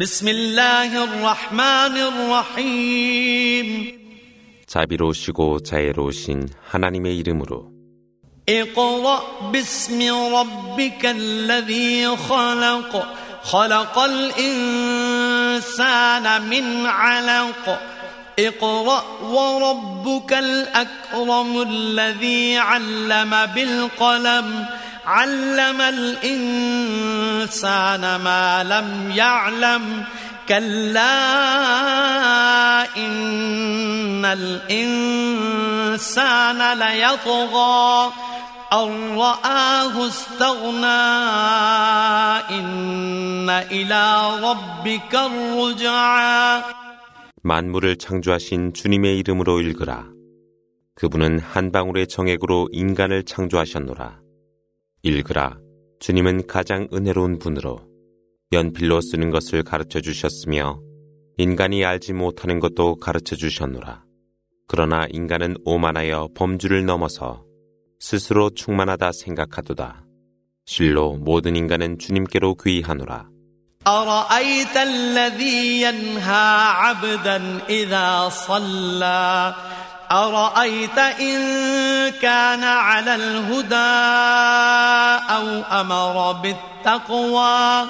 بسم الله الرحمن الرحيم 자비로우시고 자애로우신 하나님의 이름으로 اقرأ باسم ربك الذي خلق خلق الإنسان من علق اقرأ وربك الأكرم الذي علم بالقلم علم الإنسان ما لم يعلم كلا إن الإنسان ليطغى أن رآه استغنى إن إلى ربك الرجعى 만물을 창조하신 주님의 이름으로 읽으라. 그분은 한 방울의 정액으로 인간을 창조하셨노라. 읽으라. 주님은 가장 은혜로운 분으로 연필로 쓰는 것을 가르쳐 주셨으며 인간이 알지 못하는 것도 가르쳐 주셨노라. 그러나 인간은 오만하여 범주를 넘어서 스스로 충만하다 생각하도다. 실로 모든 인간은 주님께로 귀하노라. أرأيت الذي ينهى عبدا إذا صلى أرأيت إن كان على الهدى أو أمر بالتقوى؟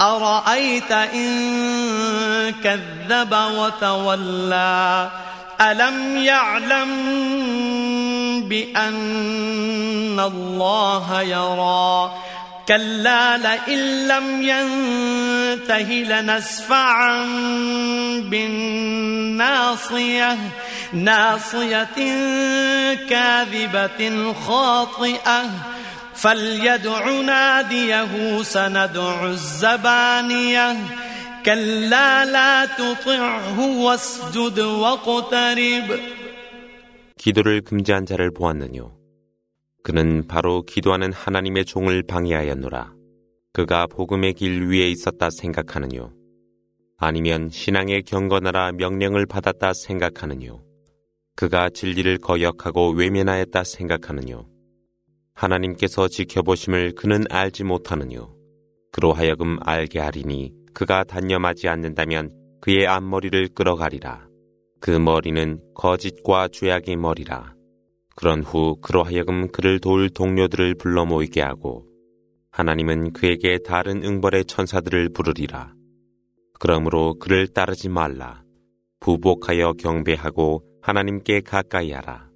أرأيت إن كذب وتولى؟ ألم يعلم بأن الله يرى؟ كلا لئن لم ينته لنسفعا بالناصية. ناصية كاذبة خاطئة فليدع ناديه سندع الزبانية كلا لا تطعه واسجد واقترب 기도를 금지한 자를 보았느뇨. 그는 바로 기도하는 하나님의 종을 방해하였노라. 그가 복음의 길 위에 있었다 생각하느뇨. 아니면 신앙의 경건하라 명령을 받았다 생각하느뇨. 그가 진리를 거역하고 외면하였다 생각하느뇨. 하나님께서 지켜보심을 그는 알지 못하느뇨. 그로 하여금 알게 하리니 그가 단념하지 않는다면 그의 앞머리를 끌어가리라. 그 머리는 거짓과 죄악의 머리라. 그런 후 그로 하여금 그를 도울 동료들을 불러 모이게 하고 하나님은 그에게 다른 응벌의 천사들을 부르리라. 그러므로 그를 따르지 말라. 부복하여 경배하고 하나님께 가까이 하라.